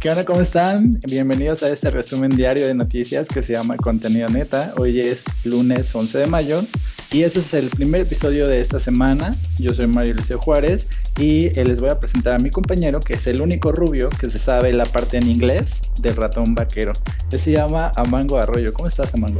¿Qué onda? ¿Cómo están? Bienvenidos a este resumen diario de noticias que se llama Contenido Neta. Hoy es lunes 11 de mayo y ese es el primer episodio de esta semana. Yo soy Mario Liceo Juárez y eh, les voy a presentar a mi compañero que es el único rubio que se sabe la parte en inglés del ratón vaquero. Se llama Amango Arroyo. ¿Cómo estás, Amango?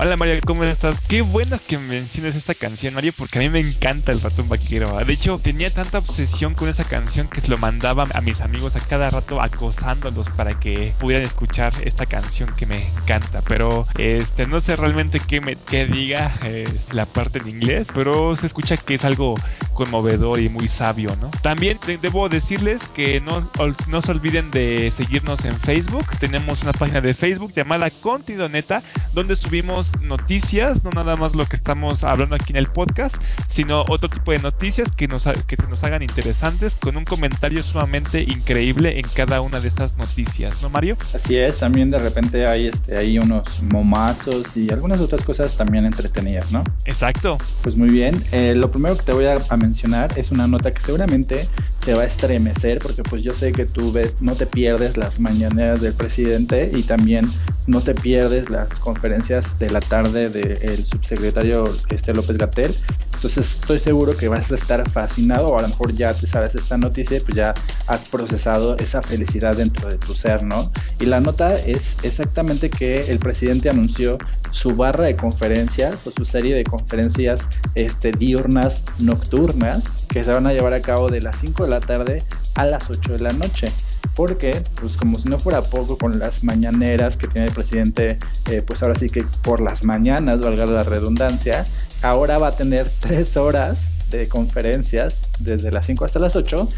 Hola Mario, ¿cómo estás? Qué bueno que menciones esta canción, Mario, porque a mí me encanta el ratón vaquero. De hecho, tenía tanta obsesión con esa canción que se lo mandaba a mis amigos a cada rato acosándolos para que pudieran escuchar esta canción que me encanta. Pero este no sé realmente qué me qué diga eh, la parte en inglés, pero se escucha que es algo conmovedor y muy sabio, ¿no? También debo decirles que no, no se olviden de seguirnos en Facebook. Tenemos una página de Facebook llamada Contenido Neta, donde subimos noticias, no nada más lo que estamos hablando aquí en el podcast, sino otro tipo de noticias que nos, que nos hagan interesantes con un comentario sumamente increíble en cada una de estas noticias, ¿no, Mario? Así es, también de repente hay, este, hay unos momazos y algunas otras cosas también entretenidas, ¿no? Exacto. Pues muy bien, eh, lo primero que te voy a, a mencionar es una nota que seguramente te va a estremecer porque pues yo sé que tú ves, no te pierdes las mañaneras del presidente y también no te pierdes las conferencias de la tarde del subsecretario este López Gatel. Entonces estoy seguro que vas a estar fascinado o a lo mejor ya te sabes esta noticia y pues ya has procesado esa felicidad dentro de tu ser, ¿no? Y la nota es exactamente que el presidente anunció su barra de conferencias o su serie de conferencias este, diurnas nocturnas que se van a llevar a cabo de las 5 de la tarde a las 8 de la noche. Porque pues como si no fuera poco con las mañaneras que tiene el presidente, eh, pues ahora sí que por las mañanas, valga la redundancia, ahora va a tener tres horas de conferencias desde las 5 hasta las 8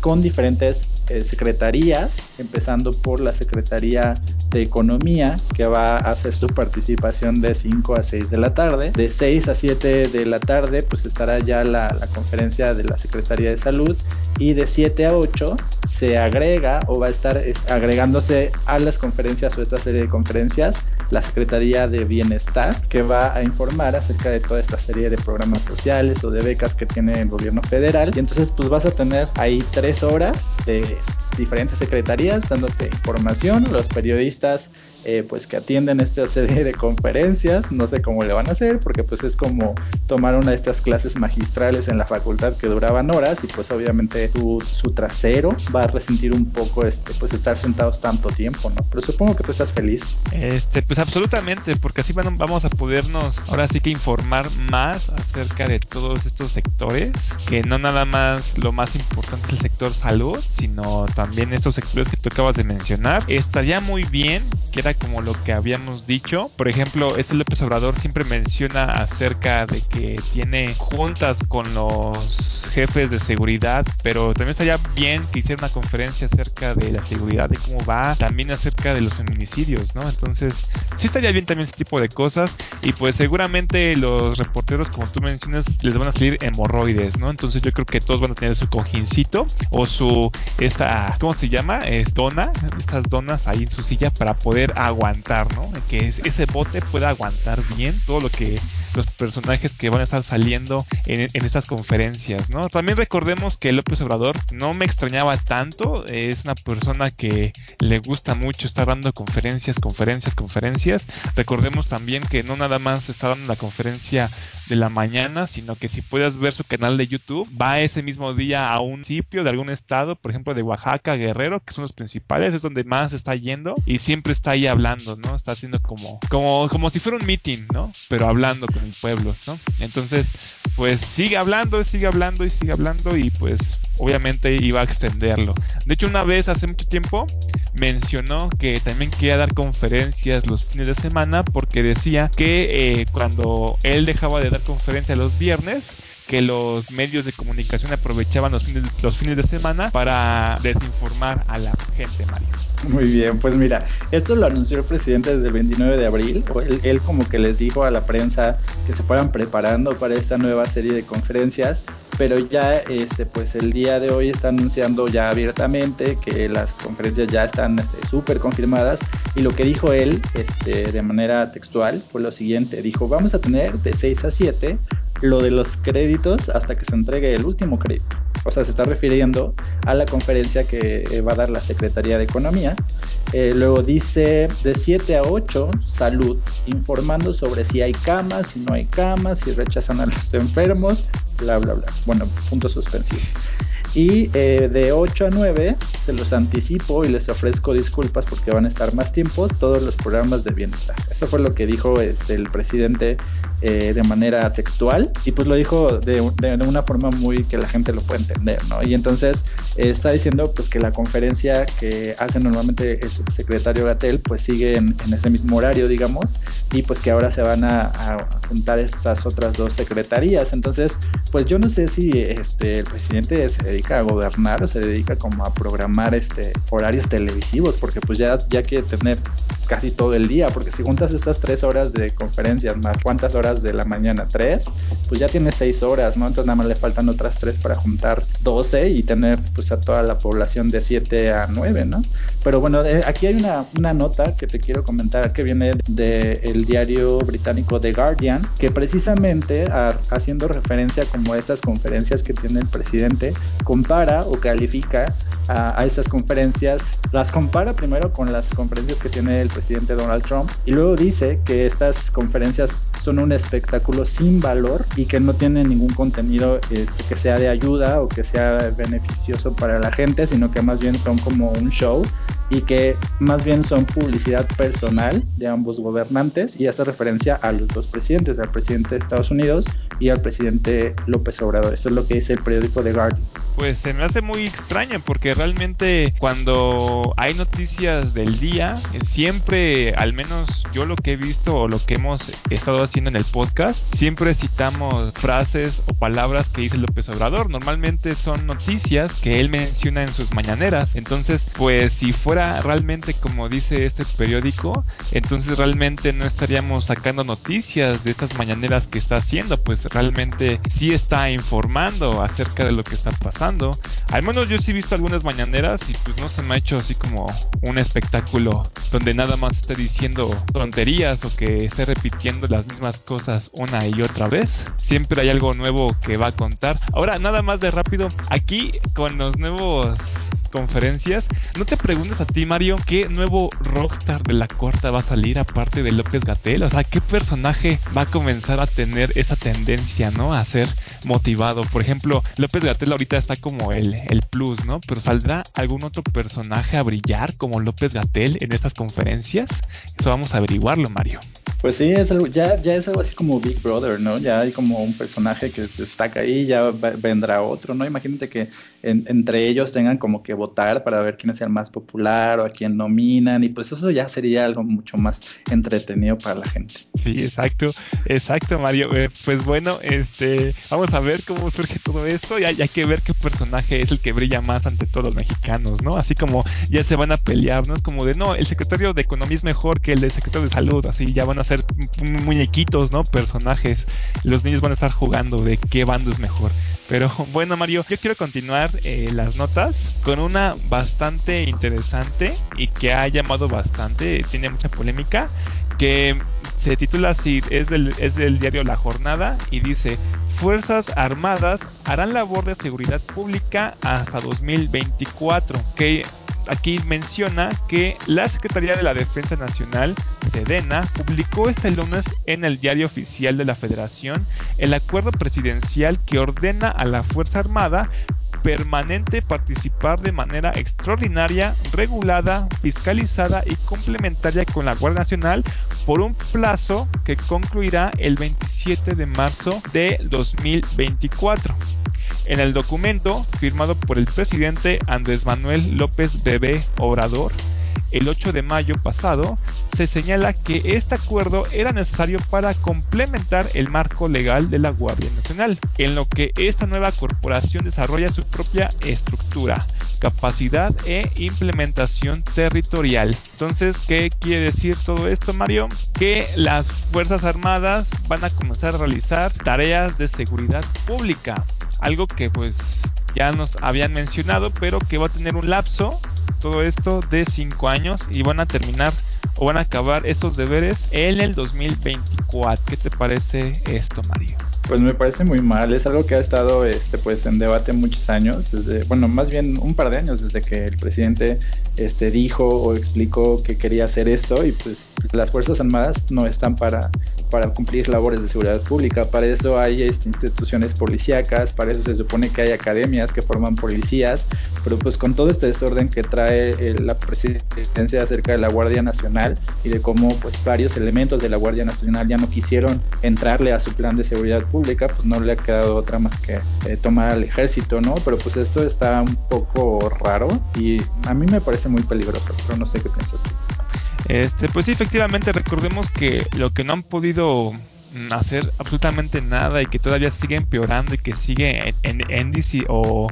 con diferentes eh, secretarías, empezando por la Secretaría de Economía, que va a hacer su participación de 5 a 6 de la tarde. De 6 a 7 de la tarde, pues estará ya la, la conferencia de la Secretaría de Salud. Y de 7 a 8 se agrega o va a estar agregándose a las conferencias o esta serie de conferencias la Secretaría de Bienestar, que va a informar acerca de toda esta serie de programas sociales o de becas que tiene el gobierno federal. Y entonces pues vas a tener ahí tres horas de diferentes secretarías dándote información, los periodistas eh, pues que atienden esta serie de conferencias, no sé cómo le van a hacer, porque pues es como tomar una de estas clases magistrales en la facultad que duraban horas y pues obviamente tu, su trasero va a resentir un poco este, pues estar sentados tanto tiempo, ¿no? Pero supongo que tú estás feliz. Este, pues absolutamente, porque así vamos a podernos ahora sí que informar más acerca de todos estos sectores, que no nada más lo más importante es el sector salud, sino también estos sectores que tú acabas de mencionar. Estaría muy bien que era como lo que habíamos dicho. Por ejemplo, este López Obrador siempre menciona acerca de que tiene juntas con los jefes de seguridad, pero también estaría bien que hiciera una conferencia acerca de la seguridad, de cómo va, también acerca de los feminicidios, ¿no? Entonces, sí estaría bien también ese tipo de cosas y pues seguramente los reporteros, como tú mencionas, les van a salir hemorroides, ¿no? Entonces yo creo que todos van a tener su cojincito o su, esta, ¿cómo se llama? Es dona, estas donas ahí en su silla para poder aguantar, ¿no? Que ese bote pueda aguantar bien todo lo que los personajes que van a estar saliendo en, estas conferencias, ¿no? También recordemos que López Obrador no me extrañaba tanto, es una persona que le gusta mucho estar dando conferencias, conferencias, conferencias. Recordemos también que no nada más está dando la conferencia de la mañana, sino que si puedes ver su canal de YouTube, va ese mismo día a un municipio de algún estado, por ejemplo de Oaxaca, Guerrero, que son los principales, es donde más está yendo y siempre está ahí hablando, ¿no? Está haciendo como, como, como si fuera un meeting, ¿no? Pero hablando con el pueblo, ¿no? Entonces, pues sigue hablando, sigue hablando y sigue hablando y pues obviamente iba a extenderlo. De hecho, una vez hace mucho tiempo mencionó que también quería dar conferencias los fines de semana porque decía que eh, cuando él dejaba de dar conferencia los viernes, que los medios de comunicación aprovechaban los fines, los fines de semana para desinformar a la gente, Mario. Muy bien, pues mira, esto lo anunció el presidente desde el 29 de abril. Él, él, como que les dijo a la prensa que se fueran preparando para esta nueva serie de conferencias, pero ya este, pues el día de hoy está anunciando ya abiertamente que las conferencias ya están súper este, confirmadas y lo que dijo él este, de manera textual fue lo siguiente, dijo vamos a tener de 6 a 7 lo de los créditos hasta que se entregue el último crédito. o sea, se está refiriendo a la conferencia que eh, va a dar la Secretaría de Economía. Eh, luego dice de 7 a 8, salud, informando sobre si hay camas, si no hay camas, si rechazan a los enfermos, bla, bla, bla. Bueno, punto suspensivo. Y eh, de 8 a 9 se los anticipo y les ofrezco disculpas porque van a estar más tiempo todos los programas de bienestar. Eso fue lo que dijo este, el presidente eh, de manera textual y pues lo dijo de, una forma muy que la gente lo puede entender, ¿no? Y entonces eh, está diciendo pues que la conferencia que hace normalmente el subsecretario Gatel pues sigue en, ese mismo horario, digamos, y pues que ahora se van a, a, juntar estas otras dos secretarías. Entonces, pues yo no sé si este, el presidente se a gobernar se dedica como a programar este horarios televisivos, porque pues ya, ya quiere tener casi todo el día, porque si juntas estas tres horas de conferencias más cuántas horas de la mañana, tres, pues ya tienes seis horas, ¿no? Entonces nada más le faltan otras tres para juntar doce y tener pues a toda la población de siete a nueve, ¿no? Pero bueno, eh, aquí hay una, una nota que te quiero comentar que viene del diario británico The Guardian, que precisamente haciendo referencia como a estas conferencias que tiene el presidente, compara o califica a, esas conferencias, las compara primero con las conferencias que tiene el presidente Donald Trump y luego dice que estas conferencias son un espectáculo sin valor y que no tienen ningún contenido este, que sea de ayuda o que sea beneficioso para la gente, sino que más bien son como un show y que más bien son publicidad personal de ambos gobernantes y hace referencia a los dos presidentes, al presidente de Estados Unidos y al presidente López Obrador. Eso es lo que dice el periódico The Guardian. Pues se me hace muy extraño porque realmente cuando hay noticias del día, siempre, al menos yo lo que he visto o lo que hemos estado haciendo en el podcast, siempre citamos frases o palabras que dice López Obrador. Normalmente son noticias que él menciona en sus mañaneras. Entonces, pues si fuera realmente como dice este periódico, entonces realmente no estaríamos sacando noticias de estas mañaneras que está haciendo, pues realmente sí está informando acerca de lo que está pasando. Al menos yo sí he visto algunas mañaneras y pues no se me ha hecho así como un espectáculo donde nada más esté diciendo tonterías o que esté repitiendo las mismas cosas una y otra vez. Siempre hay algo nuevo que va a contar. Ahora, nada más de rápido, aquí con los nuevos conferencias, no te preguntas a ti, Mario, qué nuevo rockstar de la corta va a salir aparte de López Gatel. O sea, qué personaje va a comenzar a tener esa tendencia, ¿no? A ser motivado. Por ejemplo, López Gatel ahorita está como el, el plus, ¿no? Pero ¿saldrá algún otro personaje a brillar como López Gatel en estas conferencias? Eso vamos a averiguarlo, Mario. Pues sí, es algo, ya, ya es algo así como Big Brother, ¿no? Ya hay como un personaje que se destaca ahí, ya vendrá otro, ¿no? Imagínate que entre ellos tengan como que votar para ver quién es el más popular o a quién nominan, y pues eso ya sería algo mucho más entretenido para la gente. Sí, exacto, exacto, Mario. Eh, pues bueno, este, vamos a ver cómo surge todo esto y hay, hay, que ver qué personaje es el que brilla más ante todos los mexicanos, ¿no? Así como ya se van a pelear, ¿no? Es como de, no, el secretario de Economía es mejor que el del secretario de Salud, así ya van a ser muñequitos, ¿no? Personajes. Los niños van a estar jugando de qué bando es mejor. Pero bueno, Mario, yo quiero continuar eh, las notas con una bastante interesante y que ha llamado bastante, tiene mucha polémica, que se titula así, es del, es del diario La Jornada y dice, Fuerzas Armadas harán labor de seguridad pública hasta 2024, que aquí menciona que la Secretaría de la Defensa Nacional, Sedena, publicó este lunes en el diario oficial de la Federación el acuerdo presidencial que ordena a la Fuerza Armada permanente participar de manera extraordinaria, regulada, fiscalizada y complementaria con la Guardia Nacional por un plazo que concluirá el 27 de marzo de 2024. En el documento, firmado por el presidente Andrés Manuel López Bebé Obrador, el 8 de mayo pasado, se señala que este acuerdo era necesario para complementar el marco legal de la Guardia Nacional, en lo que esta nueva corporación desarrolla su propia estructura, capacidad e implementación territorial. Entonces, ¿qué quiere decir todo esto, Mario? Que las Fuerzas Armadas van a comenzar a realizar tareas de seguridad pública algo que pues ya nos habían mencionado, pero que va a tener un lapso, todo esto de 5 años y van a terminar o van a acabar estos deberes en el 2024. ¿Qué te parece esto, Mario? Pues me parece muy mal, es algo que ha estado este pues en debate muchos años, desde, bueno, más bien un par de años desde que el presidente este dijo o explicó que quería hacer esto y pues las Fuerzas Armadas no están para para cumplir labores de seguridad pública, para eso hay este, instituciones policíacas, para eso se supone que hay academias que forman policías, pero pues con todo este desorden que trae eh, la presidencia acerca de la Guardia Nacional y de cómo pues varios elementos de la Guardia Nacional ya no quisieron entrarle a su plan de seguridad pública, pues no le ha quedado otra más que eh, tomar al ejército, ¿no? Pero pues esto está un poco raro y a mí me parece muy peligroso, pero no sé qué piensas tú. Este, pues sí, efectivamente, recordemos que lo que no han podido hacer absolutamente nada y que todavía sigue empeorando y que sigue en, en índice o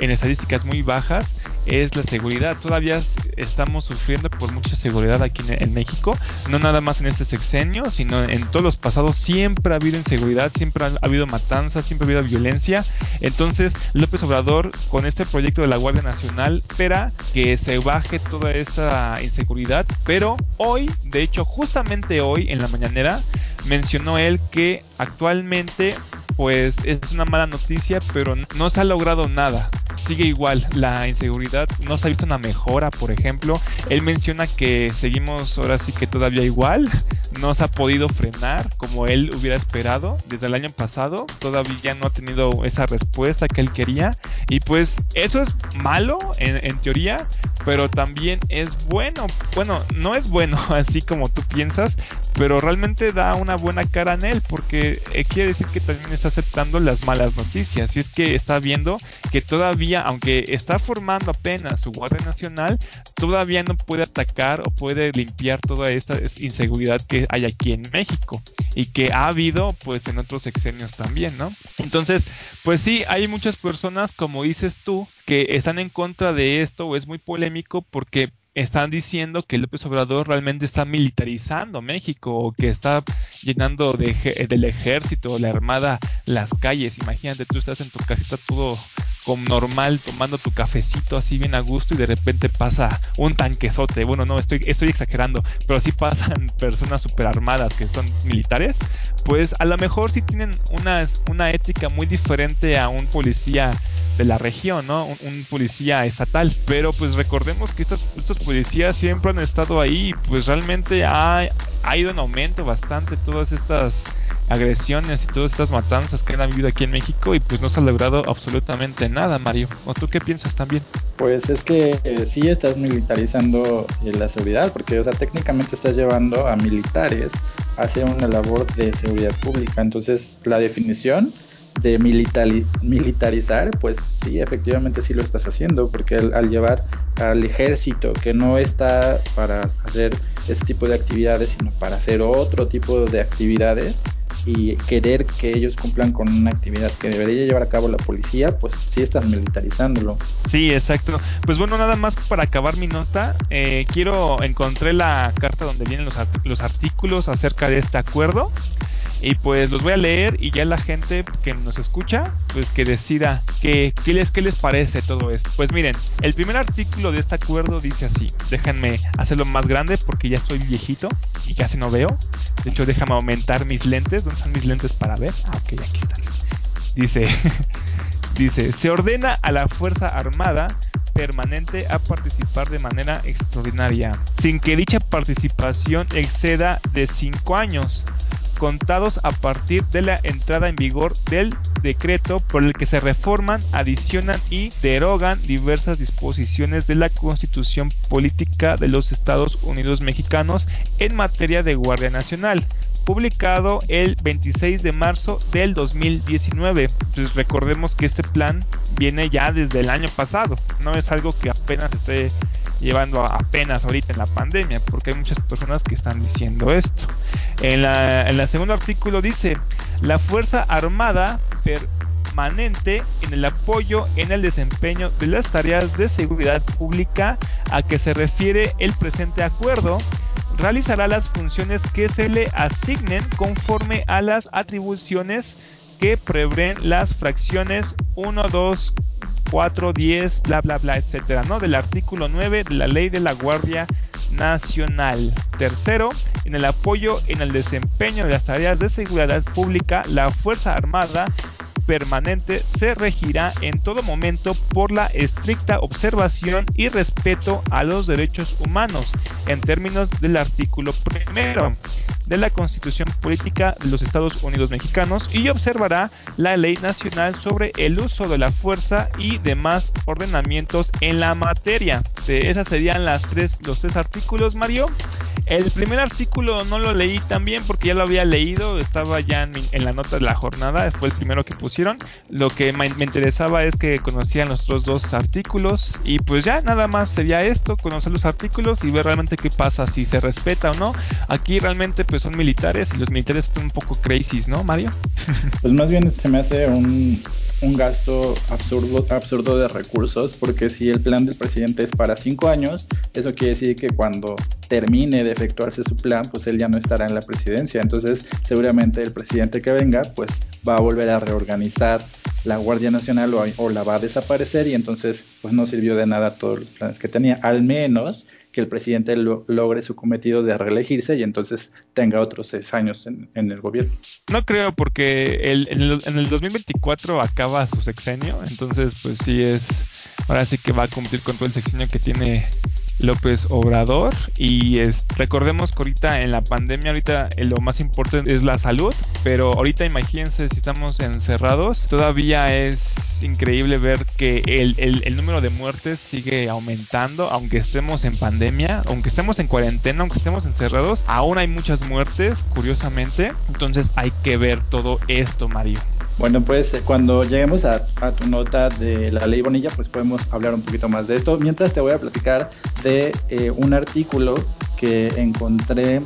en estadísticas muy bajas es la seguridad. Todavía estamos sufriendo por mucha seguridad aquí en, México, no nada más en este sexenio, sino en todos los pasados siempre ha habido inseguridad, siempre ha habido matanzas, siempre ha habido violencia. Entonces López Obrador con este proyecto de la Guardia Nacional espera que se baje toda esta inseguridad, pero hoy, de hecho justamente hoy en la mañanera, mencionó él que actualmente pues es una mala noticia, pero no se ha logrado nada. Sigue igual la inseguridad, no se ha visto una mejora, por ejemplo. Él menciona que seguimos ahora sí que todavía igual, no se ha podido frenar como él hubiera esperado desde el año pasado, todavía no ha tenido esa respuesta que él quería y pues eso es malo en, en teoría, pero también es bueno. Bueno, no es bueno así como tú piensas, pero realmente da una buena cara en él porque eh, quiere decir que también está aceptando las malas noticias y es que está viendo que todavía aunque está formando apenas su Guardia Nacional todavía no puede atacar o puede limpiar toda esta inseguridad que hay aquí en México y que ha habido pues en otros sexenios también, ¿no? Entonces, pues sí, hay muchas personas como dices tú que están en contra de esto o es muy polémico porque están diciendo que López Obrador realmente está militarizando México o que está llenando de, del ejército, la armada, las calles. Imagínate, tú estás en tu casita todo como normal, tomando tu cafecito así bien a gusto y de repente pasa un tanquesote. Bueno, no, estoy, estoy exagerando, pero sí pasan personas super armadas que son militares. Pues a lo mejor sí tienen una, una ética muy diferente a un policía de la región, ¿no? Un, policía estatal. Pero pues recordemos que estos, estos policías siempre han estado ahí, pues realmente ha, ha ido en aumento bastante todas estas agresiones y todas estas matanzas que han habido aquí en México y pues no se ha logrado absolutamente nada, Mario. ¿O tú qué piensas también? Pues es que eh, sí estás militarizando eh, la seguridad, porque o sea, técnicamente estás llevando a militares a hacer una labor de seguridad pública. Entonces, la definición de militarizar, pues sí, efectivamente sí lo estás haciendo, porque al, llevar al ejército que no está para hacer este tipo de actividades, sino para hacer otro tipo de actividades y querer que ellos cumplan con una actividad que debería llevar a cabo la policía, pues sí estás militarizándolo. Sí, exacto. Pues bueno, nada más para acabar mi nota, eh, quiero encontré la carta donde vienen los, los artículos acerca de este acuerdo. Y pues los voy a leer y ya la gente que nos escucha, pues que decida qué, qué, les, qué les parece todo esto. Pues miren, el primer artículo de este acuerdo dice así. Déjenme hacerlo más grande porque ya estoy viejito y casi no veo. De hecho, déjame aumentar mis lentes. ¿Dónde están mis lentes para ver? Ah, ok, aquí están. Dice, dice, se ordena a la Fuerza Armada permanente a participar de manera extraordinaria, sin que dicha participación exceda de 5 años contados a partir de la entrada en vigor del decreto por el que se reforman, adicionan y derogan diversas disposiciones de la Constitución Política de los Estados Unidos Mexicanos en materia de Guardia Nacional publicado el 26 de marzo del 2019. Pues recordemos que este plan viene ya desde el año pasado, no es algo que apenas esté llevando apenas ahorita en la pandemia, porque hay muchas personas que están diciendo esto. En la, en segundo artículo dice, la Fuerza Armada permanente en el apoyo en el desempeño de las tareas de seguridad pública a que se refiere el presente acuerdo realizará las funciones que se le asignen conforme a las atribuciones que prevén las fracciones 1, 2, 4, 10, bla, bla, bla, etcétera, ¿no? Del artículo 9 de la ley de la Guardia Nacional. Tercero, en el apoyo en el desempeño de las tareas de seguridad pública, la Fuerza Armada permanente se regirá en todo momento por la estricta observación y respeto a los derechos humanos en términos del artículo primero de la Constitución Política de los Estados Unidos Mexicanos y observará la Ley Nacional sobre el uso de la fuerza y demás ordenamientos en la materia. Esas serían las tres, los tres artículos, Mario. El primer artículo no lo leí también porque ya lo había leído, estaba ya en, la nota de la jornada, fue el primero que pusieron. Lo que me, interesaba es que conocían los otros dos artículos y pues ya nada más sería esto, conocer los artículos y ver realmente qué pasa, si se respeta o no. Aquí realmente pues son militares y los militares están un poco crazy, ¿no, Mario? Pues más bien se me hace un, un gasto absurdo, absurdo de recursos, porque si el plan del presidente es para cinco años, eso quiere decir que cuando termine de efectuarse su plan, pues él ya no estará en la presidencia. Entonces, seguramente el presidente que venga, pues va a volver a reorganizar la Guardia Nacional o, o la va a desaparecer y entonces, pues no sirvió de nada todos los planes que tenía. Al menos que el presidente logre su cometido de reelegirse y entonces tenga otros seis años en, el gobierno. No creo, porque en, el, en, el, 2024 acaba su sexenio, entonces pues sí es, ahora sí que va a cumplir con todo el sexenio que tiene López Obrador. Y es, recordemos que ahorita en la pandemia ahorita eh, lo más importante es la salud, pero ahorita imagínense si estamos encerrados, todavía es increíble ver que el, el, número de muertes sigue aumentando, aunque estemos en pandemia, aunque estemos en cuarentena, aunque estemos encerrados, aún hay muchas muertes, curiosamente, entonces hay que ver todo esto, Mario. Bueno, pues eh, cuando lleguemos a, tu nota de la ley Bonilla, pues podemos hablar un poquito más de esto. Mientras te voy a platicar de eh, un artículo que encontré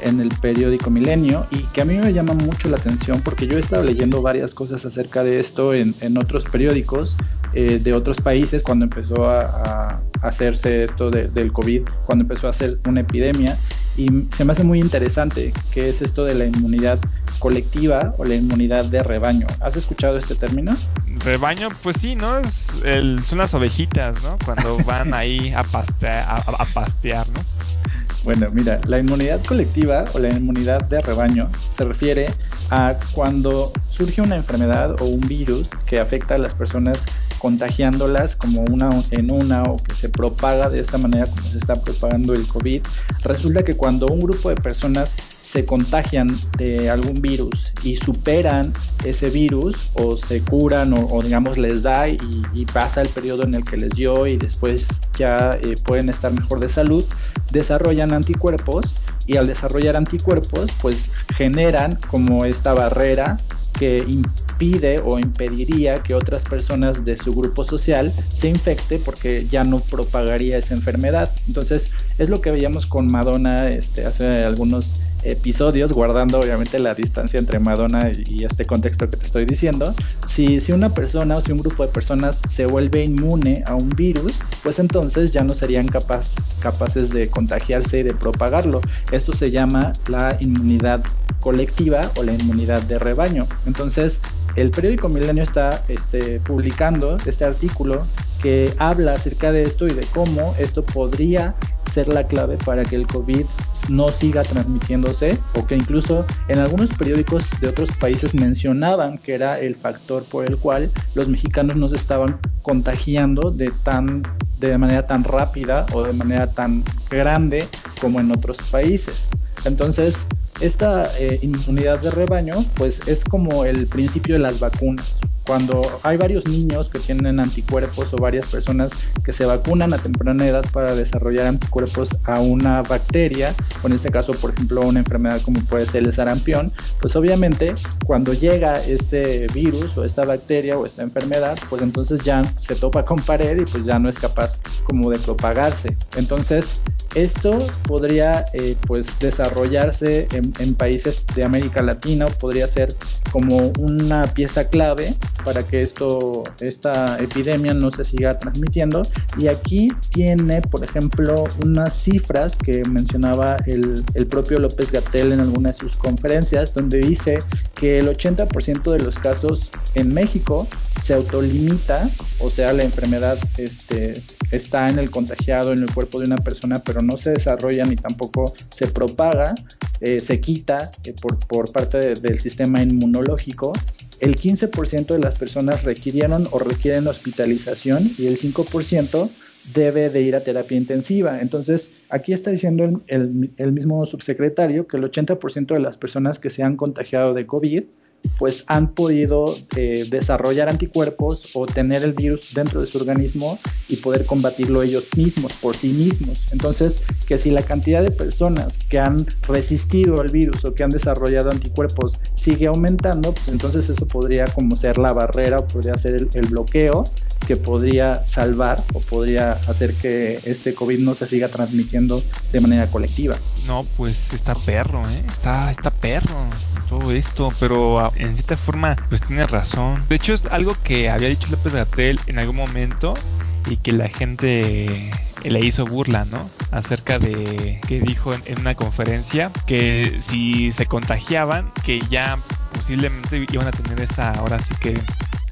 en el periódico Milenio y que a mí me llama mucho la atención porque yo he estado leyendo varias cosas acerca de esto en, otros periódicos eh, de otros países cuando empezó a, hacerse esto del COVID, cuando empezó a hacer una epidemia y se me hace muy interesante que es esto de la inmunidad colectiva o la inmunidad de rebaño. ¿Has escuchado este término? Rebaño, pues sí, ¿no? Es el, son las ovejitas, ¿no? Cuando van ahí a, pastear, a, pastear, ¿no? Bueno, mira, la inmunidad colectiva o la inmunidad de rebaño se refiere a cuando surge una enfermedad o un virus que afecta a las personas contagiándolas como una en una o que se propaga de esta manera como se está propagando el COVID, resulta que cuando un grupo de personas se contagian de algún virus y superan ese virus o se curan o, digamos les da y, pasa el periodo en el que les dio y después ya eh, pueden estar mejor de salud, desarrollan anticuerpos y al desarrollar anticuerpos pues generan como esta barrera que impide o impediría que otras personas de su grupo social se infecte porque ya no propagaría esa enfermedad. Entonces es lo que veíamos con Madonna este, hace algunos episodios, guardando obviamente la distancia entre Madonna y, este contexto que te estoy diciendo. Si, una persona o si un grupo de personas se vuelve inmune a un virus, pues entonces ya no serían capaces de contagiarse y de propagarlo. Esto se llama la inmunidad colectiva o la inmunidad de rebaño. Entonces, el periódico Milenio está este, publicando este artículo que habla acerca de esto y de cómo esto podría ser la clave para que el COVID no siga transmitiéndose o que incluso en algunos periódicos de otros países mencionaban que era el factor por el cual los mexicanos no se estaban contagiando de tan de manera tan rápida o de manera tan grande como en otros países. Entonces, esta eh, inmunidad de rebaño, pues es como el principio de las vacunas. Cuando hay varios niños que tienen anticuerpos o varias personas que se vacunan a temprana edad para desarrollar anticuerpos a una bacteria, o en este caso, por ejemplo, una enfermedad como puede ser el sarampión, pues obviamente cuando llega este virus o esta bacteria o esta enfermedad, pues entonces ya se topa con pared y pues ya no es capaz como de propagarse. Entonces, esto podría eh, pues desarrollarse en, países de América Latina, podría ser como una pieza clave para que esto, esta epidemia no se siga transmitiendo. Y aquí tiene, por ejemplo, unas cifras que mencionaba el, el propio López Gatel en alguna de sus conferencias, donde dice que el 80% de los casos en México se autolimita, o sea, la enfermedad este, está en el contagiado, en el cuerpo de una persona, pero no se desarrolla ni tampoco se propaga, eh, se quita eh, por, parte del sistema inmunológico. El 15% de las personas requirieron o requieren hospitalización y el 5% debe de ir a terapia intensiva. Entonces, aquí está diciendo el, el mismo subsecretario que el 80% de las personas que se han contagiado de COVID pues han podido eh, desarrollar anticuerpos o tener el virus dentro de su organismo y poder combatirlo ellos mismos, por sí mismos. Entonces, que si la cantidad de personas que han resistido al virus o que han desarrollado anticuerpos sigue aumentando, pues entonces eso podría como ser la barrera o podría ser el, bloqueo que podría salvar o podría hacer que este COVID no se siga transmitiendo de manera colectiva. No, pues está perro, ¿eh? Está, está perro todo esto, pero en cierta forma, pues tiene razón. De hecho, es algo que había dicho López Gatel en algún momento y que la gente le hizo burla, ¿no? Acerca de que dijo en, una conferencia que si se contagiaban, que ya posiblemente iban a tener esta, ahora sí que,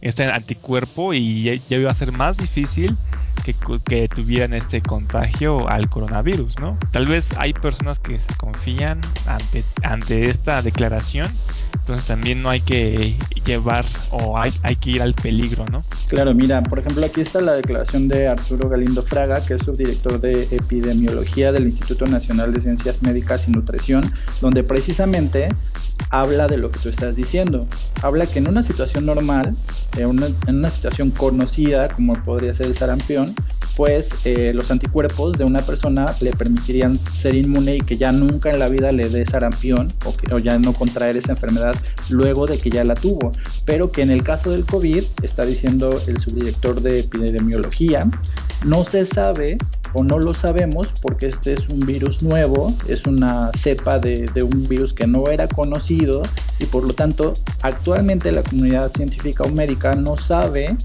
este anticuerpo y ya iba a ser más difícil que, tuvieran este contagio al coronavirus, ¿no? Tal vez hay personas que se confían ante, ante esta declaración, entonces también no hay que llevar o hay, hay que ir al peligro, ¿no? Claro, mira, por ejemplo, aquí está la declaración de Arturo Galindo Fraga, que es subdirector de epidemiología del Instituto Nacional de Ciencias Médicas y Nutrición, donde precisamente habla de lo que tú estás diciendo. Habla que en una situación normal, en una, en una situación conocida, como podría ser el sarampión, pues eh, los anticuerpos de una persona le permitirían ser inmune y que ya nunca en la vida le dé sarampión o, que, o ya no contraer esa enfermedad luego de que ya la tuvo. Pero que en el caso del COVID, está diciendo el subdirector de epidemiología, no se sabe o no lo sabemos porque este es un virus nuevo, es una cepa de, de, un virus que no era conocido y por lo tanto actualmente la comunidad científica o médica no sabe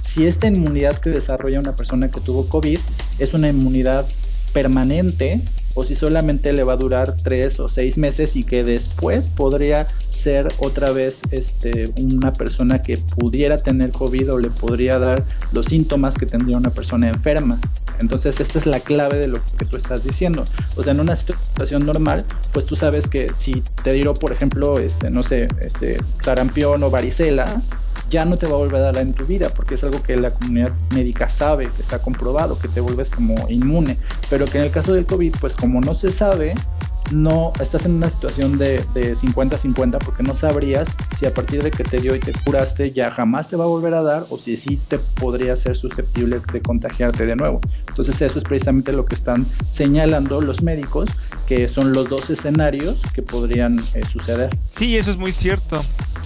si esta inmunidad que desarrolla una persona que tuvo COVID es una inmunidad permanente o si solamente le va a durar tres o seis meses y que después podría ser otra vez este, una persona que pudiera tener COVID o le podría dar los síntomas que tendría una persona enferma. Entonces esta es la clave de lo que tú estás diciendo. O sea, en una situación normal, pues tú sabes que si te dio, por ejemplo, este, no sé, este, sarampión o varicela, ya no te va a volver a dar en tu vida, porque es algo que la comunidad médica sabe, que está comprobado, que te vuelves como inmune, pero que en el caso del COVID, pues como no se sabe, no estás en una situación de 50-50 porque no sabrías si a partir de que te dio y te curaste ya jamás te va a volver a dar o si sí te podría ser susceptible de contagiarte de nuevo. Entonces eso es precisamente lo que están señalando los médicos, que son los dos escenarios que podrían eh, suceder. Sí, eso es muy cierto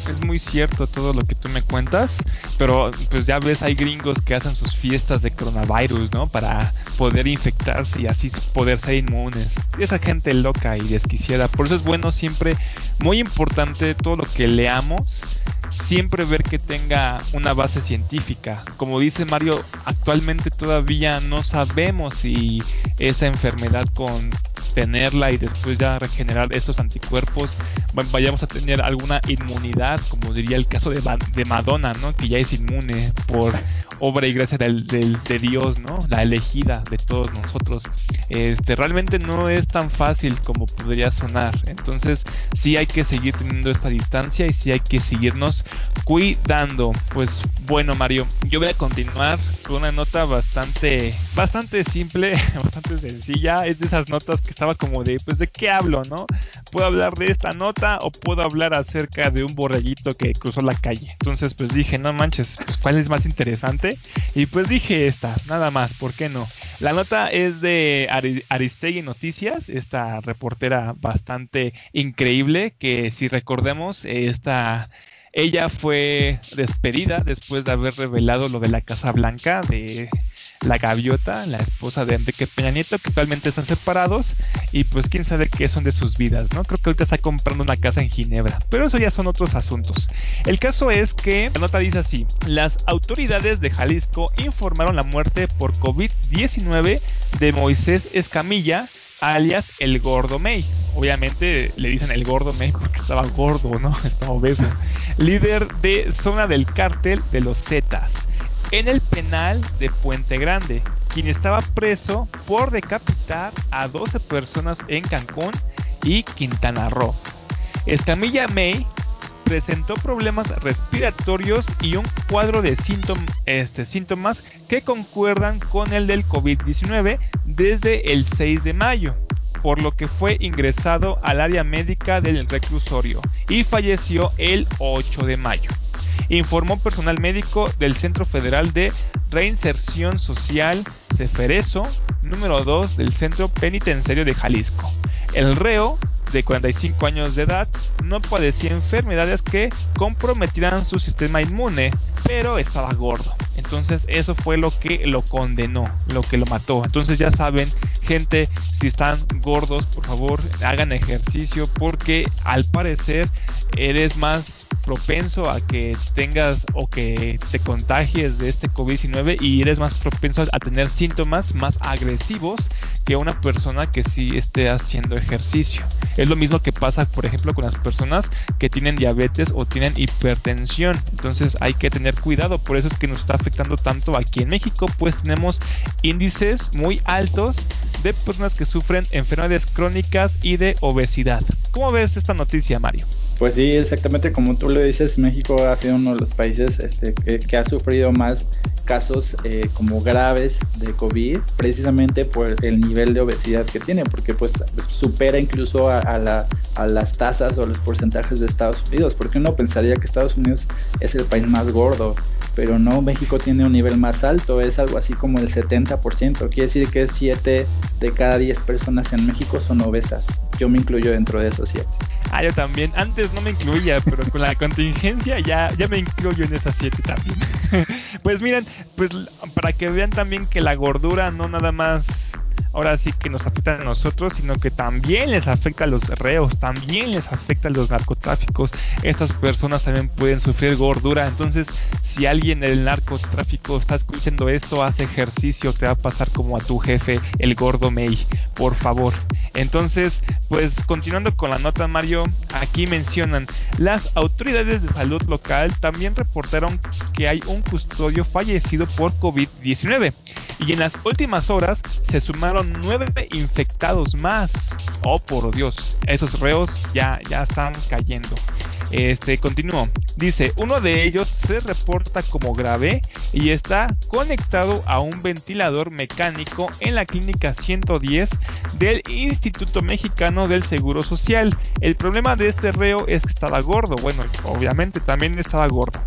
es muy cierto todo lo que tú me cuentas, pero pues ya ves, hay gringos que hacen sus fiestas de coronavirus, ¿no? Para poder infectarse y así poder ser inmunes. Esa gente loca y desquiciada. Por eso es bueno siempre, muy importante todo lo que leamos, siempre ver que tenga una base científica. Como dice Mario, actualmente todavía no sabemos si esa enfermedad con tenerla y después ya regenerar estos anticuerpos, vayamos a tener alguna inmunidad, como diría el caso de, de Madonna, ¿no? Que ya es inmune por obra y gracia de Dios, ¿no? La elegida de todos nosotros. Este, realmente no es tan fácil como podría sonar. Entonces, sí hay que seguir teniendo esta distancia y sí hay que seguirnos cuidando. Pues bueno, Mario, yo voy a continuar con una nota bastante, bastante simple, bastante sencilla. Es de esas notas que estaba como de, pues, ¿de qué hablo, no? ¿Puedo hablar de esta nota o puedo hablar acerca de un borreguito que cruzó la calle? Entonces, pues dije, no manches, pues, ¿cuál es más interesante? Y pues dije esta, nada más, ¿por qué no? La nota es de Aristegui Noticias, esta reportera bastante increíble que si recordemos, esta ella fue despedida después de haber revelado lo de la Casa Blanca de la gaviota, la esposa de Enrique Peña Nieto, que actualmente están separados y pues quién sabe qué son de sus vidas, ¿no? Creo que ahorita está comprando una casa en Ginebra, pero eso ya son otros asuntos. El caso es que la nota dice así, las autoridades de Jalisco informaron la muerte por COVID-19 de Moisés Escamilla, alias el Gordo May, obviamente le dicen el gordo May porque estaba gordo, ¿no? Estaba obeso. Líder de zona del cártel de los Zetas en el penal de Puente Grande, quien estaba preso por decapitar a 12 personas en Cancún y Quintana Roo. Escamilla May presentó problemas respiratorios y un cuadro de este, síntomas que concuerdan con el del COVID-19 desde el 6 de mayo por lo que fue ingresado al área médica del reclusorio y falleció el 8 de mayo. Informó personal médico del Centro Federal de Reinserción Social Ceferezo, número 2 del Centro Penitenciario de Jalisco. El reo de 45 años de edad no padecía enfermedades que comprometieran su sistema inmune, pero estaba gordo. Entonces eso fue lo que lo condenó, lo que lo mató. Entonces ya saben, gente, si están gordos, por favor, hagan ejercicio porque al parecer eres más propenso a que tengas o que te contagies de este COVID-19 y eres más propenso a tener síntomas más agresivos que una persona que sí esté haciendo ejercicio. Es lo mismo que pasa, por ejemplo, con las personas que tienen diabetes o tienen hipertensión. Entonces hay que tener cuidado. Por eso es que nos está afectando tanto aquí en México, pues tenemos índices muy altos de personas que sufren enfermedades crónicas y de obesidad. ¿Cómo ves esta noticia, Mario? Pues sí, exactamente como tú lo dices, México ha sido uno de los países este, que, ha sufrido más casos eh, como graves de COVID, precisamente por el nivel de obesidad que tiene, porque pues supera incluso a, a las tasas o los porcentajes de Estados Unidos, porque uno pensaría que Estados Unidos es el país más gordo pero no, México tiene un nivel más alto, es algo así como el 70%, quiere decir que 7 de cada 10 personas en México son obesas, yo me incluyo dentro de esas 7. Ah, yo también, antes no me incluía, pero con la contingencia ya, ya me incluyo en esas 7 también. pues miren, pues para que vean también que la gordura no nada más ahora sí que nos afecta a nosotros, sino que también les afecta a los reos, también les afecta a los narcotráficos. Estas personas también pueden sufrir gordura. Entonces, si alguien del narcotráfico está escuchando esto, hace ejercicio, te va a pasar como a tu jefe, el gordo May, por favor. Entonces, pues continuando con la nota, Mario, aquí mencionan, las autoridades de salud local también reportaron que hay un custodio fallecido por COVID-19 y en las últimas horas se sumaron nueve infectados más. Oh, por Dios, esos reos ya, ya están cayendo. Este, continúo. Dice, uno de ellos se reporta como grave y está conectado a un ventilador mecánico en la clínica 110 del Instituto Mexicano del Seguro Social. El problema de este reo es que estaba gordo. Bueno, obviamente también estaba gordo.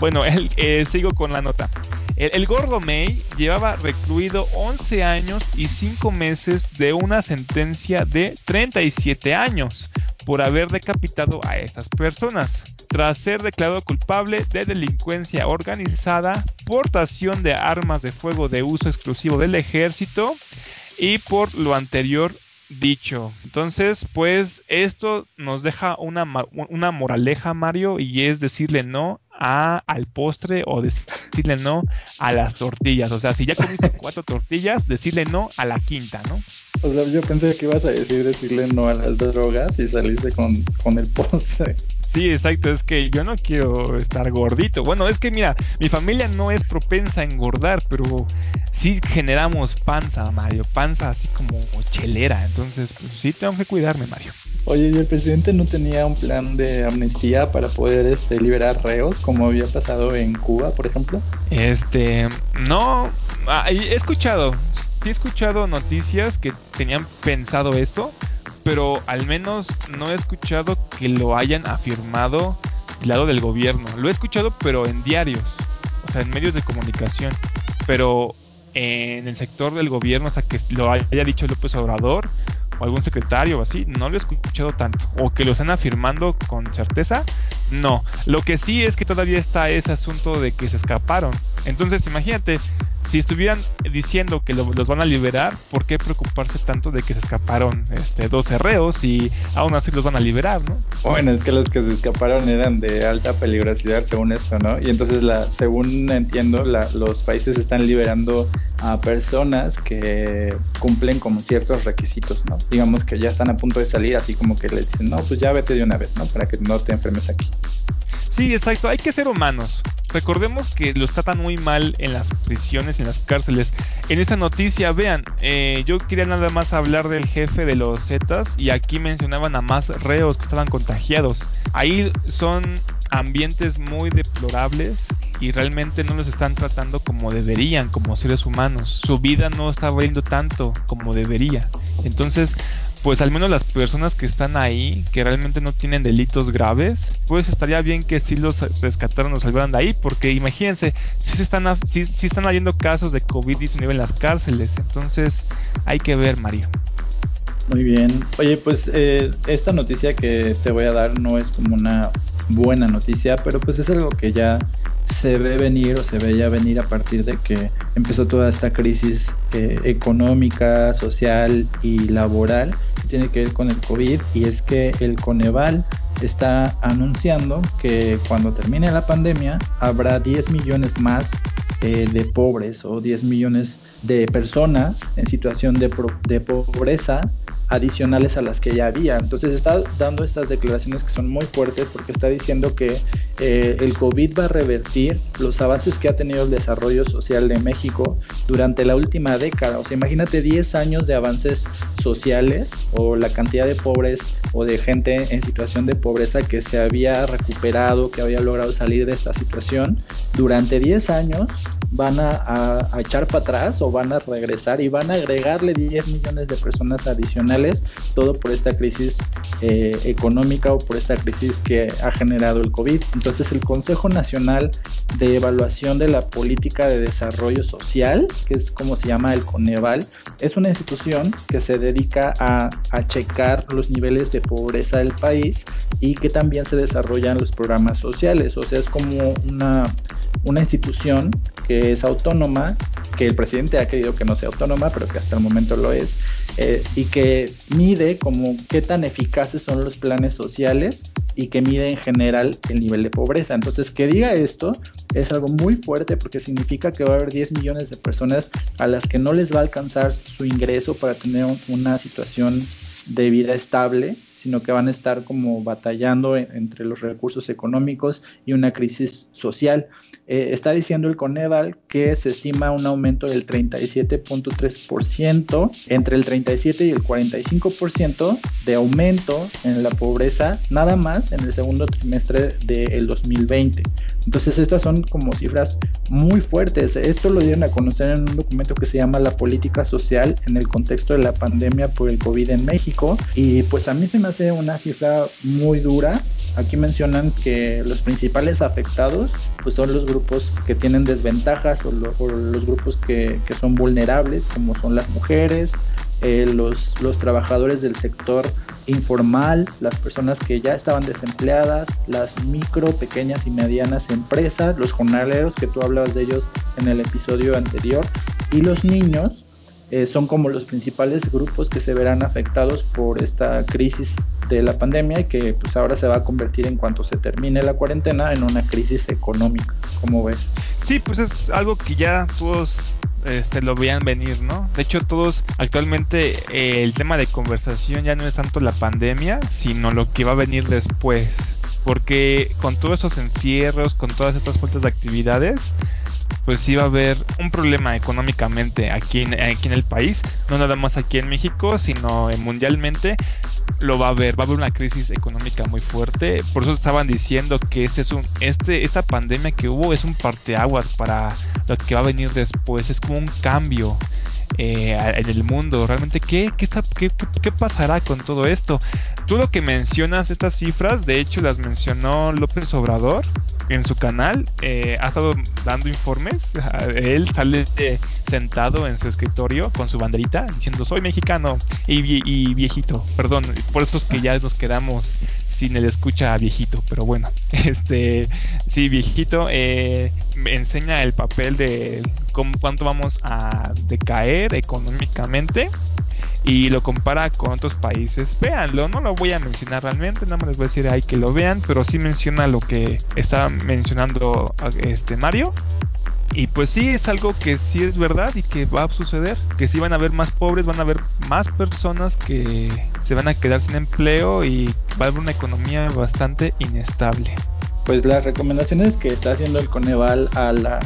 Bueno, eh, sigo con la nota. El, gordo May llevaba recluido 11 años y 5 meses de una sentencia de 37 años por haber decapitado a estas personas, tras ser declarado culpable de delincuencia organizada, portación de armas de fuego de uso exclusivo del ejército y por lo anterior dicho. Entonces, pues esto nos deja una, una moraleja, Mario, y es decirle no a, al postre o decirle no a las tortillas. O sea, si ya comiste cuatro tortillas, decirle no a la quinta, ¿no? O sea, yo pensé que ibas a decir decirle no a las drogas y saliste con, con el postre. Sí, exacto, es que yo no quiero estar gordito. Bueno, es que mira, mi familia no es propensa a engordar, pero sí generamos panza, Mario, panza así como chelera. Entonces, pues sí tengo que cuidarme, Mario. Oye, ¿y el presidente no tenía un plan de amnistía para poder este, liberar reos, como había pasado en Cuba, por ejemplo? Este, no, ah, he escuchado, sí he escuchado noticias que tenían pensado esto, pero al menos no he escuchado que lo hayan afirmado del lado del gobierno. Lo he escuchado, pero en diarios, o sea, en medios de comunicación, pero en el sector del gobierno, o sea, que lo haya dicho López Obrador o algún secretario o así, no lo he escuchado tanto. O que lo están afirmando con certeza, no. Lo que sí es que todavía está ese asunto de que se escaparon. Entonces, imagínate, si estuvieran diciendo que los van a liberar, ¿por qué preocuparse tanto de que se escaparon este, 12 reos y aún así los van a liberar, ¿no? Bueno, es que los que se escaparon eran de alta peligrosidad según esto, ¿no? Y entonces, la, según entiendo, la, los países están liberando a personas que cumplen como ciertos requisitos, ¿no? Digamos que ya están a punto de salir, así como que les dicen, no, pues ya vete de una vez, ¿no? Para que no te enfermes aquí. Sí, exacto, hay que ser humanos. Recordemos que los tratan muy mal en las prisiones, en las cárceles. En esta noticia, vean, eh, yo quería nada más hablar del jefe de los Zetas y aquí mencionaban a más reos que estaban contagiados. Ahí son ambientes muy deplorables y realmente no los están tratando como deberían, como seres humanos. Su vida no está valiendo tanto como debería. Entonces, pues al menos las personas que están ahí, que realmente no tienen delitos graves, pues estaría bien que si los rescataran o salvaran de ahí, porque imagínense, si se están, si, están habiendo casos de COVID-19 en las cárceles, entonces hay que ver, Mario. Muy bien. Oye, pues eh, esta noticia que te voy a dar no es como una buena noticia, pero pues es algo que ya se ve venir o se veía venir a partir de que empezó toda esta crisis eh, económica, social y laboral tiene que ver con el COVID y es que el Coneval está anunciando que cuando termine la pandemia habrá 10 millones más eh, de pobres o 10 millones de personas en situación de, de pobreza adicionales a las que ya había. Entonces está dando estas declaraciones que son muy fuertes porque está diciendo que eh, el COVID va a revertir los avances que ha tenido el desarrollo social de México durante la última década. O sea, imagínate 10 años de avances sociales o la cantidad de pobres o de gente en situación de pobreza que se había recuperado, que había logrado salir de esta situación. Durante 10 años van a, echar para atrás o van a regresar y van a agregarle 10 millones de personas adicionales, todo por esta crisis eh, económica o por esta crisis que ha generado el COVID. Entonces el Consejo Nacional de Evaluación de la Política de Desarrollo Social, que es como se llama el Coneval, es una institución que se dedica a, checar los niveles de pobreza del país y que también se desarrollan los programas sociales. O sea, es como una institución que es autónoma, que el presidente ha querido que no sea autónoma, pero que hasta el momento lo es, eh, y que mide como qué tan eficaces son los planes sociales y que mide en general el nivel de pobreza. Entonces, que diga esto es algo muy fuerte porque significa que va a haber 10 millones de personas a las que no les va a alcanzar su ingreso para tener una situación de vida estable sino que van a estar como batallando entre los recursos económicos y una crisis social. Eh, está diciendo el Coneval que se estima un aumento del 37.3% entre el 37 y el 45% de aumento en la pobreza nada más en el segundo trimestre del 2020. Entonces estas son como cifras muy fuertes. Esto lo dieron a conocer en un documento que se llama La política social en el contexto de la pandemia por el COVID en México y pues a mí se me hace una cifra muy dura. Aquí mencionan que los principales afectados pues son los grupos que tienen desventajas o, los grupos que, son vulnerables como son las mujeres, eh, los trabajadores del sector informal, las personas que ya estaban desempleadas, las micro, pequeñas y medianas empresas, los jornaleros que tú hablabas de ellos en el episodio anterior y los niños eh, son como los principales grupos que se verán afectados por esta crisis de la pandemia y que pues ahora se va a convertir en cuanto se termine la cuarentena en una crisis económica. ¿Cómo ves? Sí, pues es algo que ya todos este, lo veían venir, ¿no? De hecho, todos actualmente eh, el tema de conversación ya no es tanto la pandemia, sino lo que va a venir después. Porque con todos esos encierros, con todas estas faltas de actividades, pues va a haber un problema económicamente aquí en, aquí en el país, no nada más aquí en México, sino mundialmente lo va a haber, va a haber una crisis económica muy fuerte, por eso estaban diciendo que este es un este esta pandemia que hubo es un parteaguas para lo que va a venir después, es como un cambio eh, en el mundo. Realmente, ¿qué, qué, qué, qué, pasará con todo esto? Tú lo que mencionas, estas cifras, de hecho las mencionó López Obrador en su canal, eh, ha estado dando informes. Él sale sentado en su escritorio con su banderita diciendo soy mexicano y, y viejito. Perdón, por eso es que ya nos quedamos sin el escucha viejito, pero bueno, este, sí, viejito, eh, enseña el papel de cómo, cuánto vamos a decaer económicamente y lo compara con otros países. Véanlo, no lo voy a mencionar realmente, nada más les voy a decir ahí que lo vean, pero sí menciona lo que está mencionando este Mario. Y pues sí, es algo que sí es verdad y que va a suceder. Que sí van a haber más pobres, van a haber más personas que se van a quedar sin empleo y va a haber una economía bastante inestable. Pues las recomendaciones que está haciendo el Coneval a la,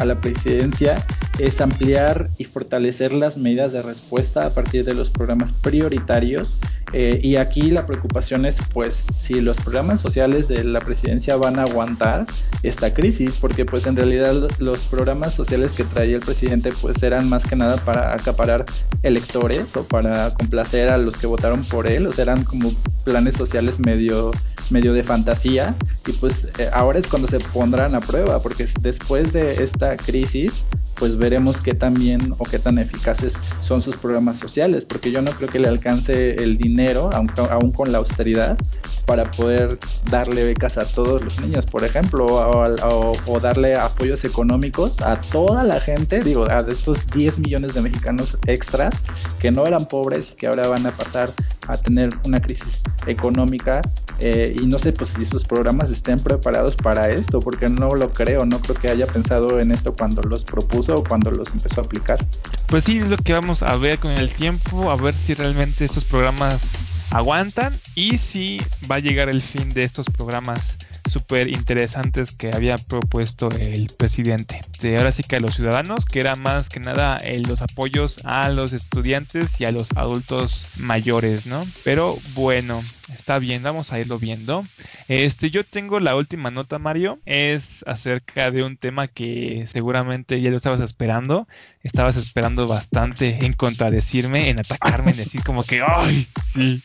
a la presidencia es ampliar y fortalecer las medidas de respuesta a partir de los programas prioritarios. Eh, y aquí la preocupación es, pues, si los programas sociales de la presidencia van a aguantar esta crisis, porque pues en realidad los programas sociales que traía el presidente pues eran más que nada para acaparar electores o para complacer a los que votaron por él, o sea, eran como planes sociales medio medio de fantasía y pues eh, ahora es cuando se pondrán a prueba porque después de esta crisis pues veremos qué tan bien o qué tan eficaces son sus programas sociales, porque yo no creo que le alcance el dinero, aún, con la austeridad, para poder darle becas a todos los niños, por ejemplo, o, darle apoyos económicos a toda la gente, digo, a estos 10 millones de mexicanos extras que no eran pobres y que ahora van a pasar a tener una crisis económica eh, y no sé pues si sus programas estén preparados para esto, porque no lo creo, no creo que haya pensado en esto cuando los propuso o cuando los empezó a aplicar. Pues sí, es lo que vamos a ver con el tiempo, a ver si realmente estos programas aguantan y si va a llegar el fin de estos programas súper interesantes que había propuesto el presidente. De ahora sí que a los ciudadanos, que era más que nada eh, los apoyos a los estudiantes y a los adultos mayores, ¿no? Pero bueno, está bien, vamos a irlo viendo. Este, yo tengo la última nota, Mario, es acerca de un tema que seguramente ya lo estabas esperando. Estabas esperando bastante en contradecirme, en atacarme, en decir como que, ¡ay! Sí,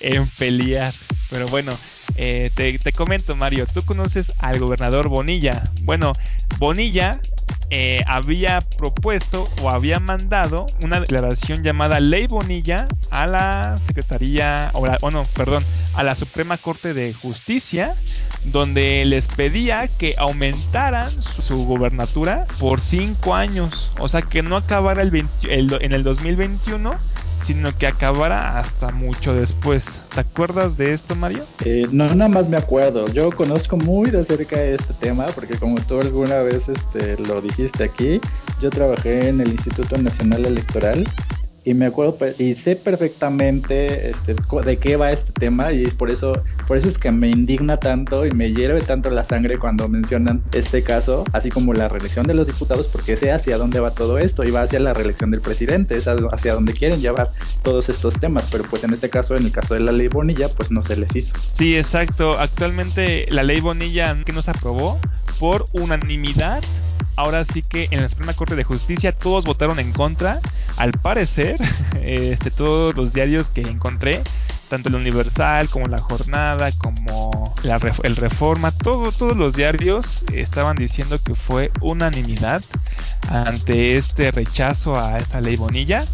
en pelear. Pero bueno, eh, te, comento, Mario, tú conoces al gobernador Bonilla. Bueno, Bonilla eh, había propuesto o había mandado una declaración llamada Ley Bonilla a la Secretaría, o, no, perdón, a la Suprema Corte de Justicia, donde les pedía que aumentaran su, gobernatura por cinco años, o sea que no acabara el, en el 2021 sino que acabara hasta mucho después. ¿Te acuerdas de esto, Mario? Eh, no, nada más me acuerdo. Yo conozco muy de cerca este tema porque como tú alguna vez este, lo dijiste aquí, yo trabajé en el Instituto Nacional Electoral y me acuerdo y sé perfectamente este, de qué va este tema y por eso por eso es que me indigna tanto y me hierve tanto la sangre cuando mencionan este caso, así como la reelección de los diputados, porque sé hacia dónde va todo esto y va hacia la reelección del presidente, es hacia donde quieren llevar todos estos temas, pero pues en este caso, en el caso de la ley Bonilla, pues no se les hizo. Sí, exacto. Actualmente la ley Bonilla que no se aprobó por unanimidad ahora sí que en la Suprema Corte de Justicia todos votaron en contra. Al parecer, este, todos los diarios que encontré, tanto el Universal como la Jornada, como la, el Reforma, todo, todos los diarios estaban diciendo que fue unanimidad ante este rechazo a esta ley Bonilla.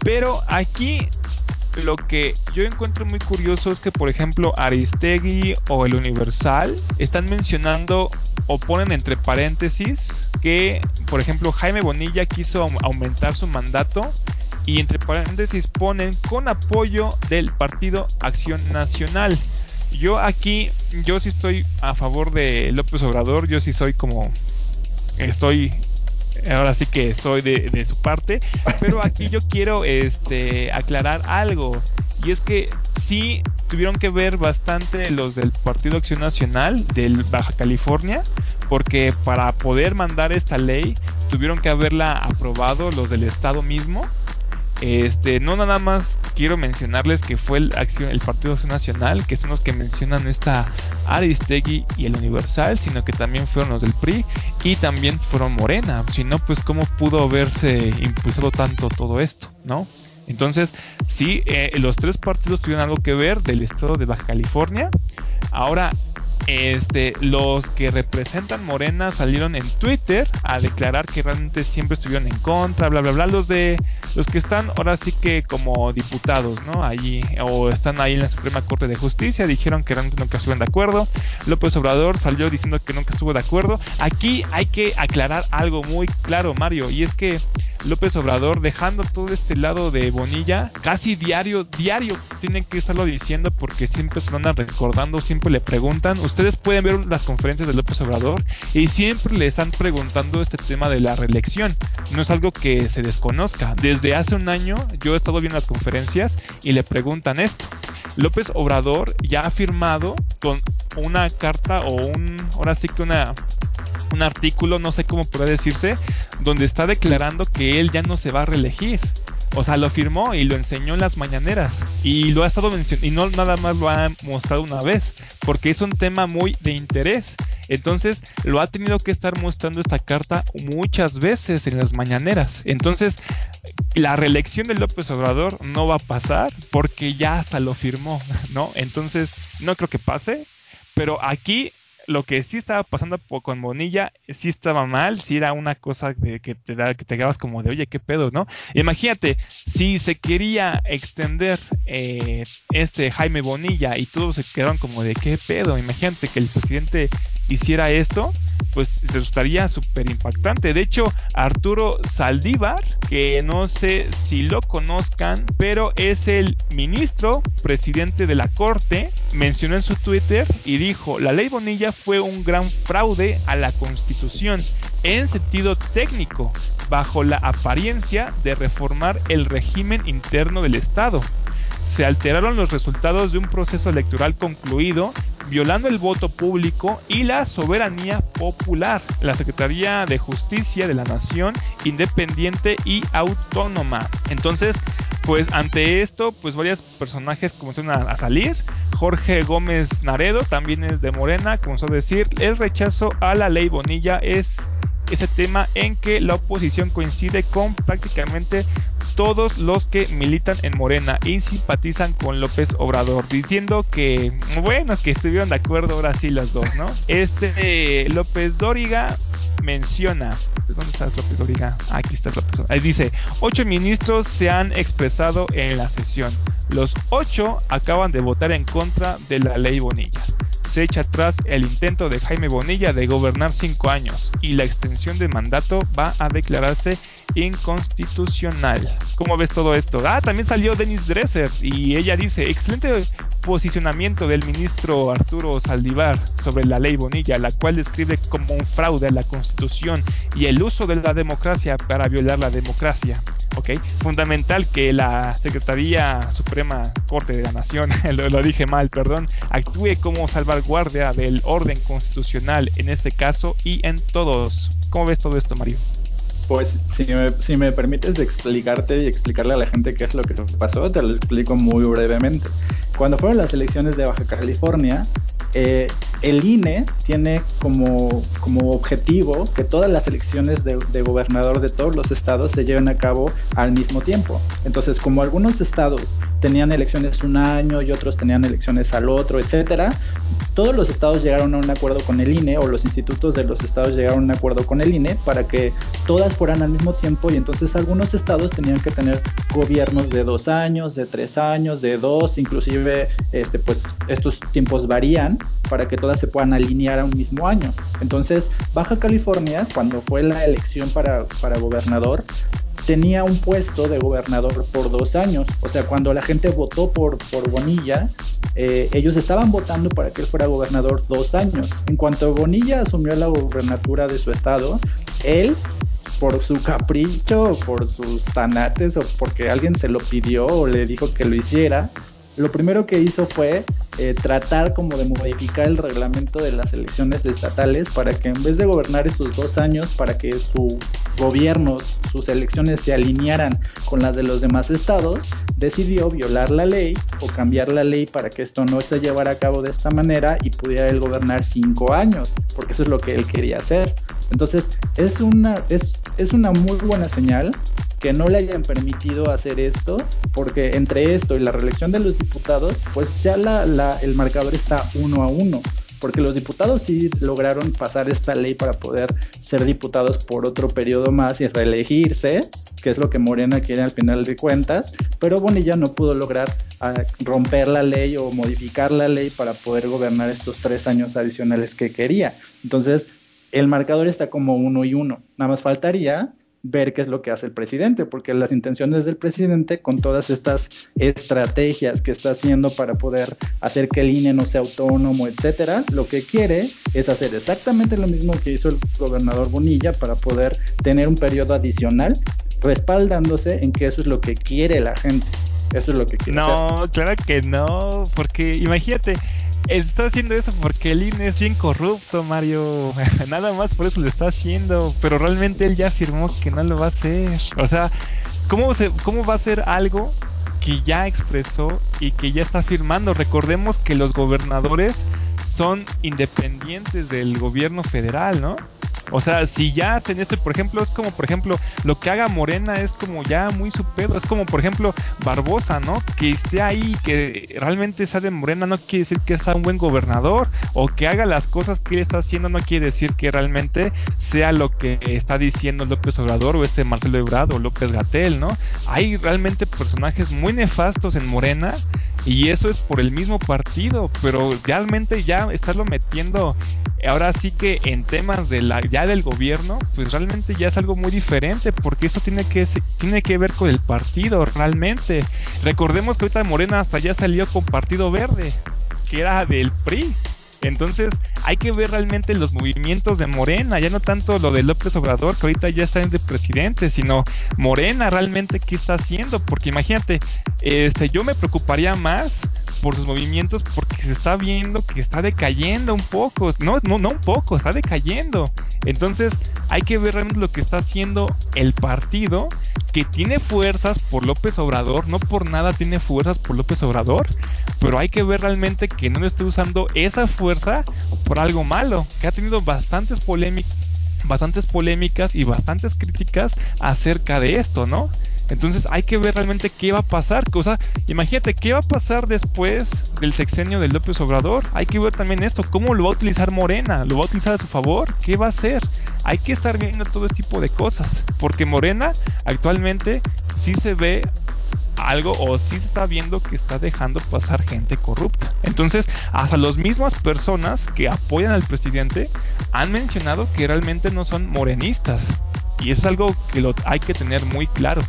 Pero aquí lo que yo encuentro muy curioso es que, por ejemplo, Aristegui o el Universal están mencionando o ponen entre paréntesis que, por ejemplo, Jaime Bonilla quiso aumentar su mandato y entre paréntesis ponen con apoyo del Partido Acción Nacional. Yo aquí, yo sí estoy a favor de López Obrador, yo sí soy como, estoy, ahora sí que soy de, su parte, pero aquí yo quiero este, aclarar algo, y es que sí tuvieron que ver bastante los del Partido Acción Nacional del Baja California, porque para poder mandar esta ley tuvieron que haberla aprobado los del estado mismo. Este, no nada más quiero mencionarles que fue el, acción, el Partido Acción Nacional, que son los que mencionan esta Aristegui y el Universal, sino que también fueron los del PRI y también fueron Morena. Si no, pues cómo pudo haberse impulsado tanto todo esto, ¿no? Entonces, sí, eh, los tres partidos tuvieron algo que ver del estado de Baja California. Ahora, este, los que representan Morena salieron en Twitter a declarar que realmente siempre estuvieron en contra, bla, bla, bla. Los de los que están ahora sí que como diputados, ¿no? Allí, o están ahí en la Suprema Corte de Justicia, dijeron que realmente nunca estuvieron de acuerdo. López Obrador salió diciendo que nunca estuvo de acuerdo. Aquí hay que aclarar algo muy claro, Mario, y es que López Obrador dejando todo este lado de Bonilla, casi diario, diario tienen que estarlo diciendo porque siempre se lo andan recordando, siempre le preguntan. Ustedes pueden ver las conferencias de López Obrador y siempre le están preguntando este tema de la reelección. No es algo que se desconozca. Desde hace un año yo he estado viendo las conferencias y le preguntan esto. López Obrador ya ha firmado con una carta o un, ahora sí que una un artículo, no sé cómo puede decirse, donde está declarando que él ya no se va a reelegir. O sea, lo firmó y lo enseñó en las mañaneras. Y lo ha estado mencionando. Y no nada más lo ha mostrado una vez. Porque es un tema muy de interés. Entonces, lo ha tenido que estar mostrando esta carta muchas veces en las mañaneras. Entonces, la reelección de López Obrador no va a pasar porque ya hasta lo firmó, ¿no? Entonces, no creo que pase. Pero aquí lo que sí estaba pasando con Bonilla, sí estaba mal, sí era una cosa de que te da, que te quedabas como de, oye, qué pedo, ¿no? Imagínate, si se quería extender eh, este Jaime Bonilla y todos se quedaron como de, qué pedo, imagínate que el presidente hiciera esto, pues resultaría súper impactante. De hecho, Arturo Saldívar, que no sé si lo conozcan, pero es el ministro presidente de la Corte, mencionó en su Twitter y dijo, la ley Bonilla fue un gran fraude a la Constitución en sentido técnico, bajo la apariencia de reformar el régimen interno del Estado se alteraron los resultados de un proceso electoral concluido, violando el voto público y la soberanía popular. La Secretaría de Justicia de la Nación, independiente y autónoma. Entonces, pues ante esto, pues varios personajes comenzaron a, salir. Jorge Gómez Naredo también es de Morena, comenzó a decir, el rechazo a la ley Bonilla es ese tema en que la oposición coincide con prácticamente todos los que militan en Morena y simpatizan con López Obrador, diciendo que, bueno, que estuvieron de acuerdo ahora sí los dos, ¿no? Este López Dóriga menciona, ¿dónde estás López Dóriga? Aquí está López Ahí dice, ocho ministros se han expresado en la sesión. Los ocho acaban de votar en contra de la ley Bonilla se echa atrás el intento de Jaime Bonilla de gobernar cinco años y la extensión de mandato va a declararse inconstitucional. ¿Cómo ves todo esto? Ah, también salió Denis Dresser y ella dice, excelente posicionamiento del ministro Arturo Saldívar sobre la ley Bonilla, la cual describe como un fraude a la constitución y el uso de la democracia para violar la democracia. ¿ok? Fundamental que la Secretaría Suprema Corte de la Nación, lo, dije mal, perdón, actúe como salvaguardia del orden constitucional en este caso y en todos. ¿Cómo ves todo esto, Mario? Pues si me, si me permites explicarte y explicarle a la gente qué es lo que pasó, te lo explico muy brevemente. Cuando fueron las elecciones de Baja California, eh, el INE tiene como, objetivo que todas las elecciones de, gobernador de todos los estados se lleven a cabo al mismo tiempo. Entonces, como algunos estados tenían elecciones un año y otros tenían elecciones al otro, etcétera, todos los estados llegaron a un acuerdo con el INE o los institutos de los estados llegaron a un acuerdo con el INE para que todas fueran al mismo tiempo y entonces algunos estados tenían que tener gobiernos de dos años, de tres años, de dos, inclusive este, pues estos tiempos varían para que todas se puedan alinear a un mismo año. Entonces, Baja California, cuando fue la elección para, para gobernador, tenía un puesto de gobernador por dos años. O sea, cuando la gente votó por, por Bonilla, eh, ellos estaban votando para que él fuera gobernador dos años. En cuanto Bonilla asumió la gobernatura de su estado, él por su capricho, por sus tanates o porque alguien se lo pidió o le dijo que lo hiciera, lo primero que hizo fue eh, tratar como de modificar el reglamento de las elecciones estatales para que en vez de gobernar esos dos años, para que su gobierno, sus elecciones se alinearan con las de los demás estados, decidió violar la ley o cambiar la ley para que esto no se llevara a cabo de esta manera y pudiera él gobernar cinco años, porque eso es lo que él quería hacer. Entonces, es una, es, es una muy buena señal que no le hayan permitido hacer esto, porque entre esto y la reelección de los diputados, pues ya el marcador está uno a uno. porque los diputados sí lograron pasar esta ley para poder ser diputados por otro periodo más y reelegirse, que es lo que Morena quiere al final de cuentas, pero Bonilla no pudo lograr ah, romper la ley o modificar la ley para poder gobernar estos tres años adicionales que quería. Entonces, el marcador está como uno y uno. Nada más faltaría ver qué es lo que hace el presidente, porque las intenciones del presidente con todas estas estrategias que está haciendo para poder hacer que el INE no sea autónomo, etcétera, lo que quiere es hacer exactamente lo mismo que hizo el gobernador Bonilla para poder tener un periodo adicional respaldándose en que eso es lo que quiere la gente. Eso es lo que quiere No, claro que no, porque imagínate, está haciendo eso porque el INE es bien corrupto, Mario. Nada más por eso lo está haciendo. Pero realmente él ya afirmó que no lo va a hacer. O sea, ¿cómo, se, cómo va a ser algo que ya expresó y que ya está firmando? Recordemos que los gobernadores son independientes del gobierno federal, ¿no? O sea, si ya hacen esto, por ejemplo, es como, por ejemplo, lo que haga Morena es como ya muy su pedo. Es como, por ejemplo, Barbosa, ¿no? Que esté ahí, que realmente sea de Morena, no quiere decir que sea un buen gobernador. O que haga las cosas que él está haciendo, no quiere decir que realmente sea lo que está diciendo López Obrador o este Marcelo Ebrard o López Gatel, ¿no? Hay realmente personajes muy nefastos en Morena y eso es por el mismo partido, pero realmente ya estarlo metiendo ahora sí que en temas de la, ya del gobierno, pues realmente ya es algo muy diferente, porque eso tiene que, tiene que ver con el partido, realmente. Recordemos que ahorita Morena hasta ya salió con Partido Verde, que era del PRI. Entonces hay que ver realmente los movimientos de Morena, ya no tanto lo de López Obrador, que ahorita ya está en de presidente, sino Morena realmente qué está haciendo, porque imagínate, este, yo me preocuparía más por sus movimientos porque se está viendo que está decayendo un poco, no, no, no un poco, está decayendo. Entonces hay que ver realmente lo que está haciendo el partido que tiene fuerzas por López Obrador, no por nada tiene fuerzas por López Obrador, pero hay que ver realmente que no le esté usando esa fuerza por algo malo, que ha tenido bastantes polémicas bastantes polémicas y bastantes críticas acerca de esto, ¿no? Entonces hay que ver realmente qué va a pasar. O sea, imagínate qué va a pasar después del sexenio de López Obrador. Hay que ver también esto, cómo lo va a utilizar Morena, lo va a utilizar a su favor, qué va a hacer. Hay que estar viendo todo este tipo de cosas, porque Morena actualmente sí se ve algo o sí se está viendo que está dejando pasar gente corrupta. Entonces, hasta las mismas personas que apoyan al presidente han mencionado que realmente no son morenistas. Y es algo que lo hay que tener muy claro.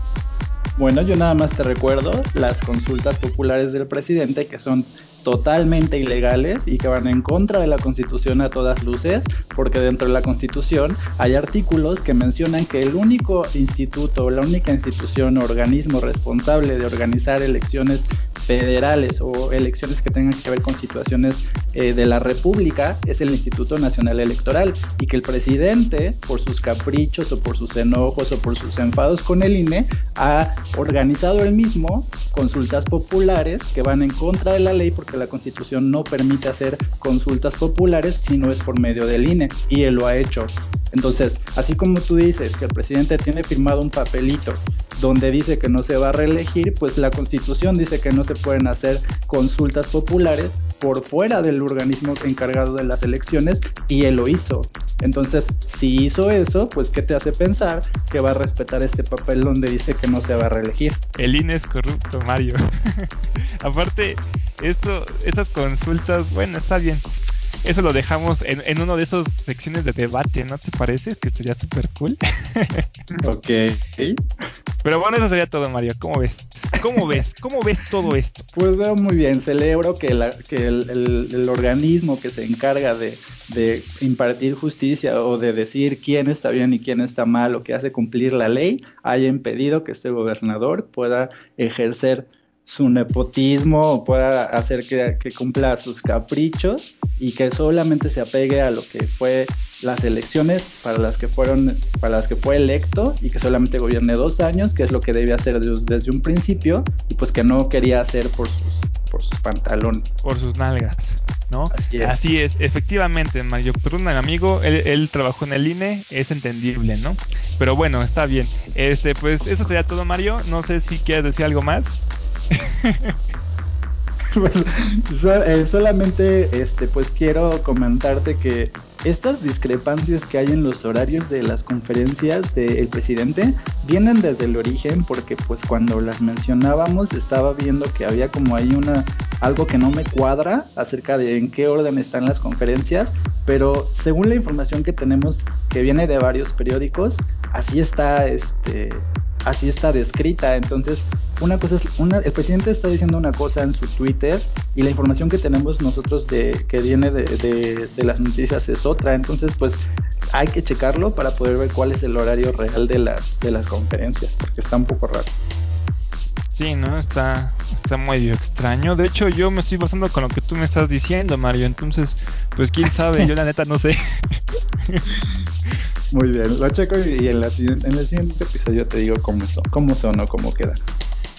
Bueno, yo nada más te recuerdo las consultas populares del presidente que son totalmente ilegales y que van en contra de la Constitución a todas luces, porque dentro de la Constitución hay artículos que mencionan que el único instituto, la única institución o organismo responsable de organizar elecciones federales o elecciones que tengan que ver con situaciones eh, de la República es el Instituto Nacional Electoral y que el presidente, por sus caprichos o por sus enojos o por sus enfados con el INE, ha organizado él mismo consultas populares que van en contra de la ley porque la Constitución no permite hacer consultas populares si no es por medio del INE y él lo ha hecho. Entonces, así como tú dices que el presidente tiene firmado un papelito donde dice que no se va a reelegir, pues la constitución dice que no se pueden hacer consultas populares por fuera del organismo encargado de las elecciones y él lo hizo. Entonces, si hizo eso, pues ¿qué te hace pensar que va a respetar este papel donde dice que no se va a reelegir? El INE es corrupto, Mario. Aparte, esto, estas consultas, bueno, está bien eso lo dejamos en, en uno de esos secciones de debate, ¿no te parece? Que sería súper cool. ok. Pero bueno, eso sería todo, Mario. ¿Cómo ves? ¿Cómo ves? ¿Cómo ves todo esto? Pues veo muy bien. Celebro que, la, que el, el, organismo que se encarga de, de, impartir justicia o de decir quién está bien y quién está mal o que hace cumplir la ley haya impedido que este gobernador pueda ejercer su nepotismo o pueda hacer que, cumpla sus caprichos y que solamente se apegue a lo que fue las elecciones para las que fueron para las que fue electo y que solamente gobierne dos años que es lo que debía hacer desde un principio y pues que no quería hacer por sus por sus pantalones por sus nalgas ¿no? Así es. Así es, efectivamente, Mario. un amigo, él, él, trabajó en el INE, es entendible, ¿no? Pero bueno, está bien. Este, pues eso sería todo, Mario. No sé si quieres decir algo más. pues eh, solamente este pues quiero comentarte que estas discrepancias que hay en los horarios de las conferencias del presidente vienen desde el origen porque pues cuando las mencionábamos estaba viendo que había como ahí una algo que no me cuadra acerca de en qué orden están las conferencias, pero según la información que tenemos que viene de varios periódicos, así está este así está descrita. Entonces, una cosa es, una, el presidente está diciendo una cosa en su Twitter y la información que tenemos nosotros de que viene de, de, las noticias es otra. Entonces, pues hay que checarlo para poder ver cuál es el horario real de las, de las conferencias, porque está un poco raro. Sí, ¿no? Está, está medio extraño. De hecho, yo me estoy basando con lo que tú me estás diciendo, Mario. Entonces, pues quién sabe, yo la neta no sé. Muy bien, lo checo y en, la, en el siguiente episodio te digo cómo son, cómo son o cómo quedan.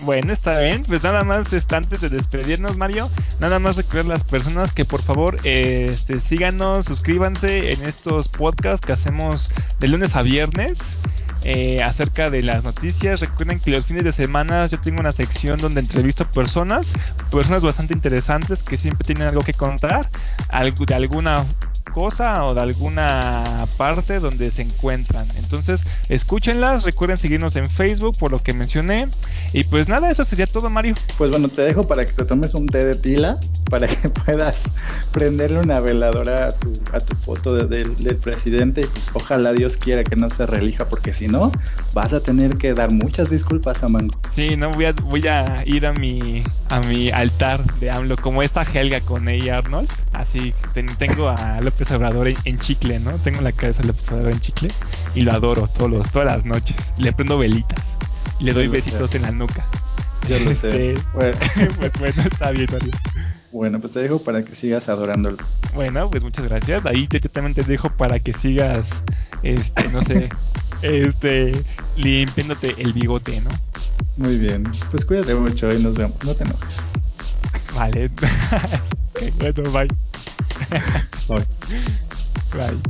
Bueno, está bien. Pues nada más este, antes de despedirnos, Mario, nada más recuerda a las personas que por favor este, síganos, suscríbanse en estos podcasts que hacemos de lunes a viernes. Eh, acerca de las noticias. Recuerden que los fines de semana yo tengo una sección donde entrevisto personas, personas bastante interesantes que siempre tienen algo que contar, de alguna cosa o de alguna parte donde se encuentran. Entonces, escúchenlas, recuerden seguirnos en Facebook por lo que mencioné. Y pues nada, eso sería todo, Mario. Pues bueno, te dejo para que te tomes un té de tila para que puedas prenderle una veladora a tu, a tu foto del presidente y pues ojalá Dios quiera que no se reelija porque si no vas a tener que dar muchas disculpas a Mango. Sí, no voy a, voy a ir a mi a mi altar de AMLO como esta Helga con ella Arnold, así tengo a López Obrador en, chicle, ¿no? Tengo la cabeza de López Obrador en chicle y lo adoro todos los, todas las noches. Le prendo velitas y le doy besitos en la nuca. Yo lo sé. Este, bueno. pues bueno, está bien, Bueno, pues te dejo para que sigas adorándolo. Bueno, pues muchas gracias. Ahí te, también te dejo para que sigas, este, no sé, este, limpiándote el bigote, ¿no? Muy bien. Pues cuídate mucho y nos vemos. No te enojes. Vale. bueno, bye. bye. Bye.